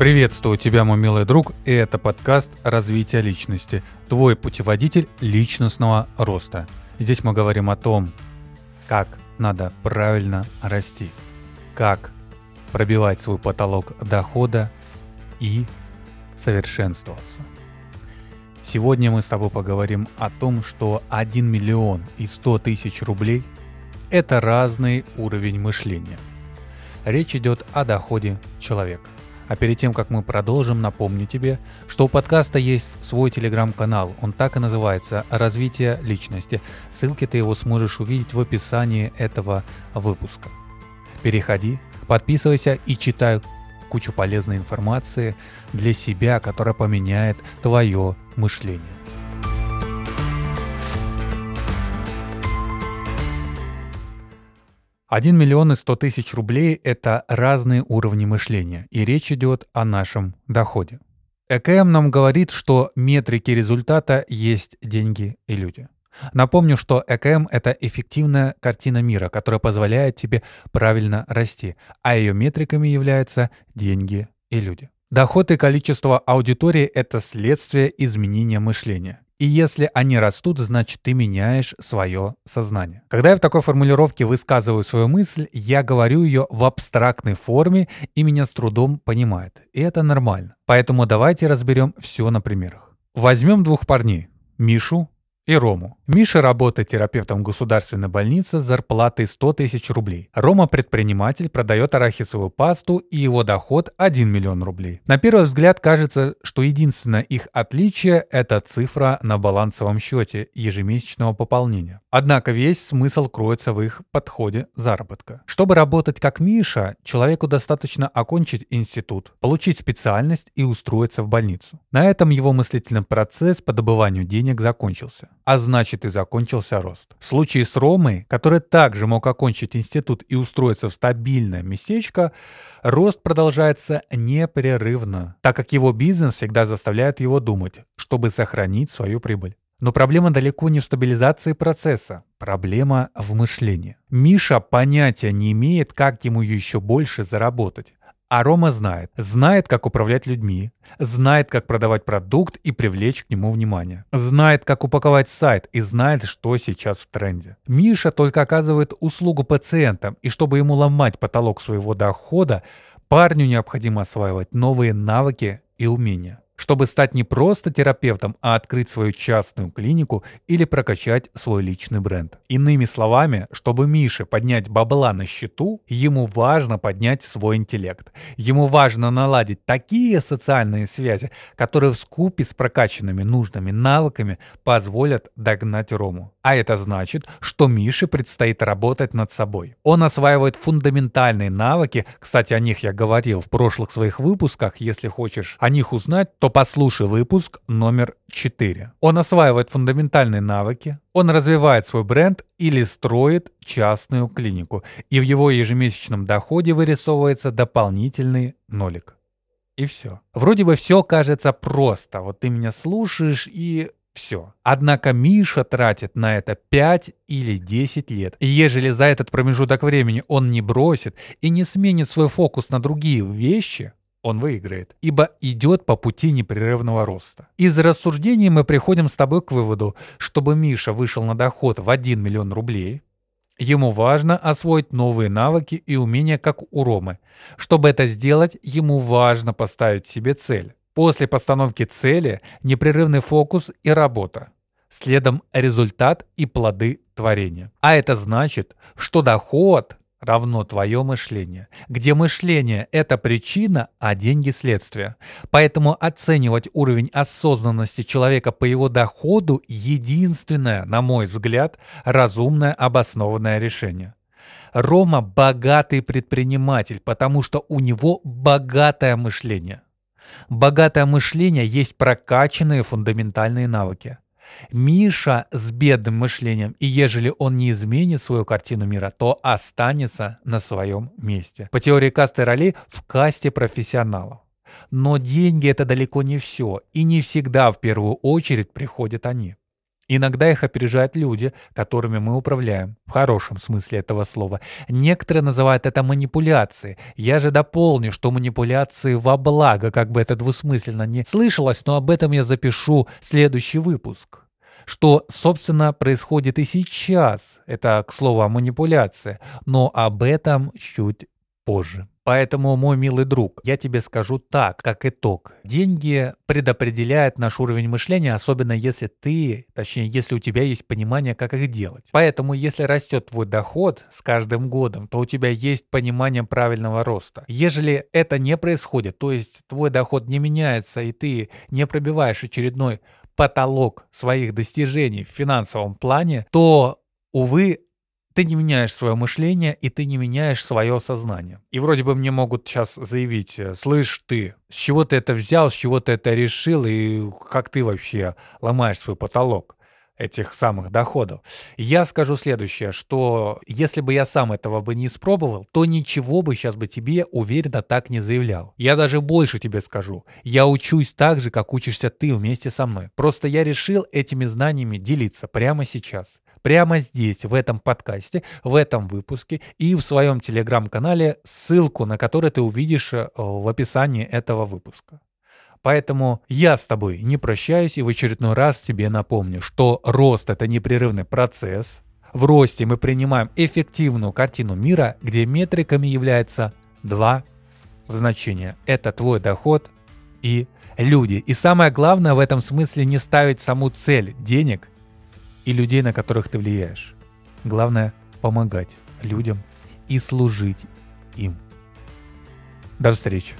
Приветствую тебя, мой милый друг, и это подкаст «Развитие личности», твой путеводитель личностного роста. Здесь мы говорим о том, как надо правильно расти, как пробивать свой потолок дохода и совершенствоваться. Сегодня мы с тобой поговорим о том, что 1 миллион и 100 тысяч рублей – это разный уровень мышления. Речь идет о доходе человека. А перед тем, как мы продолжим, напомню тебе, что у подкаста есть свой телеграм-канал. Он так и называется «Развитие личности». Ссылки ты его сможешь увидеть в описании этого выпуска. Переходи, подписывайся и читай кучу полезной информации для себя, которая поменяет твое мышление. 1 миллион и 100 тысяч рублей – это разные уровни мышления, и речь идет о нашем доходе. ЭКМ нам говорит, что метрики результата есть деньги и люди. Напомню, что ЭКМ – это эффективная картина мира, которая позволяет тебе правильно расти, а ее метриками являются деньги и люди. Доход и количество аудитории – это следствие изменения мышления. И если они растут, значит ты меняешь свое сознание. Когда я в такой формулировке высказываю свою мысль, я говорю ее в абстрактной форме и меня с трудом понимает. И это нормально. Поэтому давайте разберем все на примерах. Возьмем двух парней. Мишу и Рому. Миша работает терапевтом в государственной больнице с зарплатой 100 тысяч рублей. Рома предприниматель, продает арахисовую пасту и его доход 1 миллион рублей. На первый взгляд кажется, что единственное их отличие – это цифра на балансовом счете ежемесячного пополнения. Однако весь смысл кроется в их подходе заработка. Чтобы работать как Миша, человеку достаточно окончить институт, получить специальность и устроиться в больницу. На этом его мыслительный процесс по добыванию денег закончился а значит и закончился рост. В случае с Ромой, который также мог окончить институт и устроиться в стабильное местечко, рост продолжается непрерывно, так как его бизнес всегда заставляет его думать, чтобы сохранить свою прибыль. Но проблема далеко не в стабилизации процесса. Проблема в мышлении. Миша понятия не имеет, как ему еще больше заработать. А Рома знает. Знает, как управлять людьми. Знает, как продавать продукт и привлечь к нему внимание. Знает, как упаковать сайт и знает, что сейчас в тренде. Миша только оказывает услугу пациентам, и чтобы ему ломать потолок своего дохода, парню необходимо осваивать новые навыки и умения чтобы стать не просто терапевтом, а открыть свою частную клинику или прокачать свой личный бренд. Иными словами, чтобы Мише поднять бабла на счету, ему важно поднять свой интеллект. Ему важно наладить такие социальные связи, которые в скупе с прокачанными нужными навыками позволят догнать Рому. А это значит, что Мише предстоит работать над собой. Он осваивает фундаментальные навыки, кстати, о них я говорил в прошлых своих выпусках, если хочешь о них узнать, то послушай выпуск номер 4. Он осваивает фундаментальные навыки, он развивает свой бренд или строит частную клинику, и в его ежемесячном доходе вырисовывается дополнительный нолик. И все. Вроде бы все кажется просто. Вот ты меня слушаешь и все. Однако Миша тратит на это 5 или 10 лет. И ежели за этот промежуток времени он не бросит и не сменит свой фокус на другие вещи, он выиграет, ибо идет по пути непрерывного роста. Из рассуждений мы приходим с тобой к выводу, чтобы Миша вышел на доход в 1 миллион рублей, ему важно освоить новые навыки и умения, как у Ромы. Чтобы это сделать, ему важно поставить себе цель. После постановки цели непрерывный фокус и работа. Следом результат и плоды творения. А это значит, что доход равно твое мышление, где мышление – это причина, а деньги – следствие. Поэтому оценивать уровень осознанности человека по его доходу – единственное, на мой взгляд, разумное обоснованное решение. Рома – богатый предприниматель, потому что у него богатое мышление. Богатое мышление есть прокачанные фундаментальные навыки – Миша с бедным мышлением, и ежели он не изменит свою картину мира, то останется на своем месте. По теории касты ролей в касте профессионалов. Но деньги это далеко не все, и не всегда в первую очередь приходят они. Иногда их опережают люди, которыми мы управляем, в хорошем смысле этого слова. Некоторые называют это манипуляцией. Я же дополню, что манипуляции во благо, как бы это двусмысленно не слышалось, но об этом я запишу следующий выпуск что, собственно, происходит и сейчас. Это, к слову, манипуляция. Но об этом чуть позже. Поэтому, мой милый друг, я тебе скажу так, как итог. Деньги предопределяют наш уровень мышления, особенно если ты, точнее, если у тебя есть понимание, как их делать. Поэтому, если растет твой доход с каждым годом, то у тебя есть понимание правильного роста. Ежели это не происходит, то есть твой доход не меняется, и ты не пробиваешь очередной потолок своих достижений в финансовом плане, то, увы, ты не меняешь свое мышление, и ты не меняешь свое сознание. И вроде бы мне могут сейчас заявить, э, слышь ты, с чего ты это взял, с чего ты это решил, и как ты вообще ломаешь свой потолок этих самых доходов. Я скажу следующее, что если бы я сам этого бы не испробовал, то ничего бы сейчас бы тебе уверенно так не заявлял. Я даже больше тебе скажу. Я учусь так же, как учишься ты вместе со мной. Просто я решил этими знаниями делиться прямо сейчас прямо здесь, в этом подкасте, в этом выпуске и в своем телеграм-канале, ссылку на который ты увидишь э, в описании этого выпуска. Поэтому я с тобой не прощаюсь и в очередной раз тебе напомню, что рост это непрерывный процесс. В росте мы принимаем эффективную картину мира, где метриками являются два значения. Это твой доход и люди. И самое главное в этом смысле не ставить саму цель денег и людей, на которых ты влияешь. Главное – помогать людям и служить им. До встречи.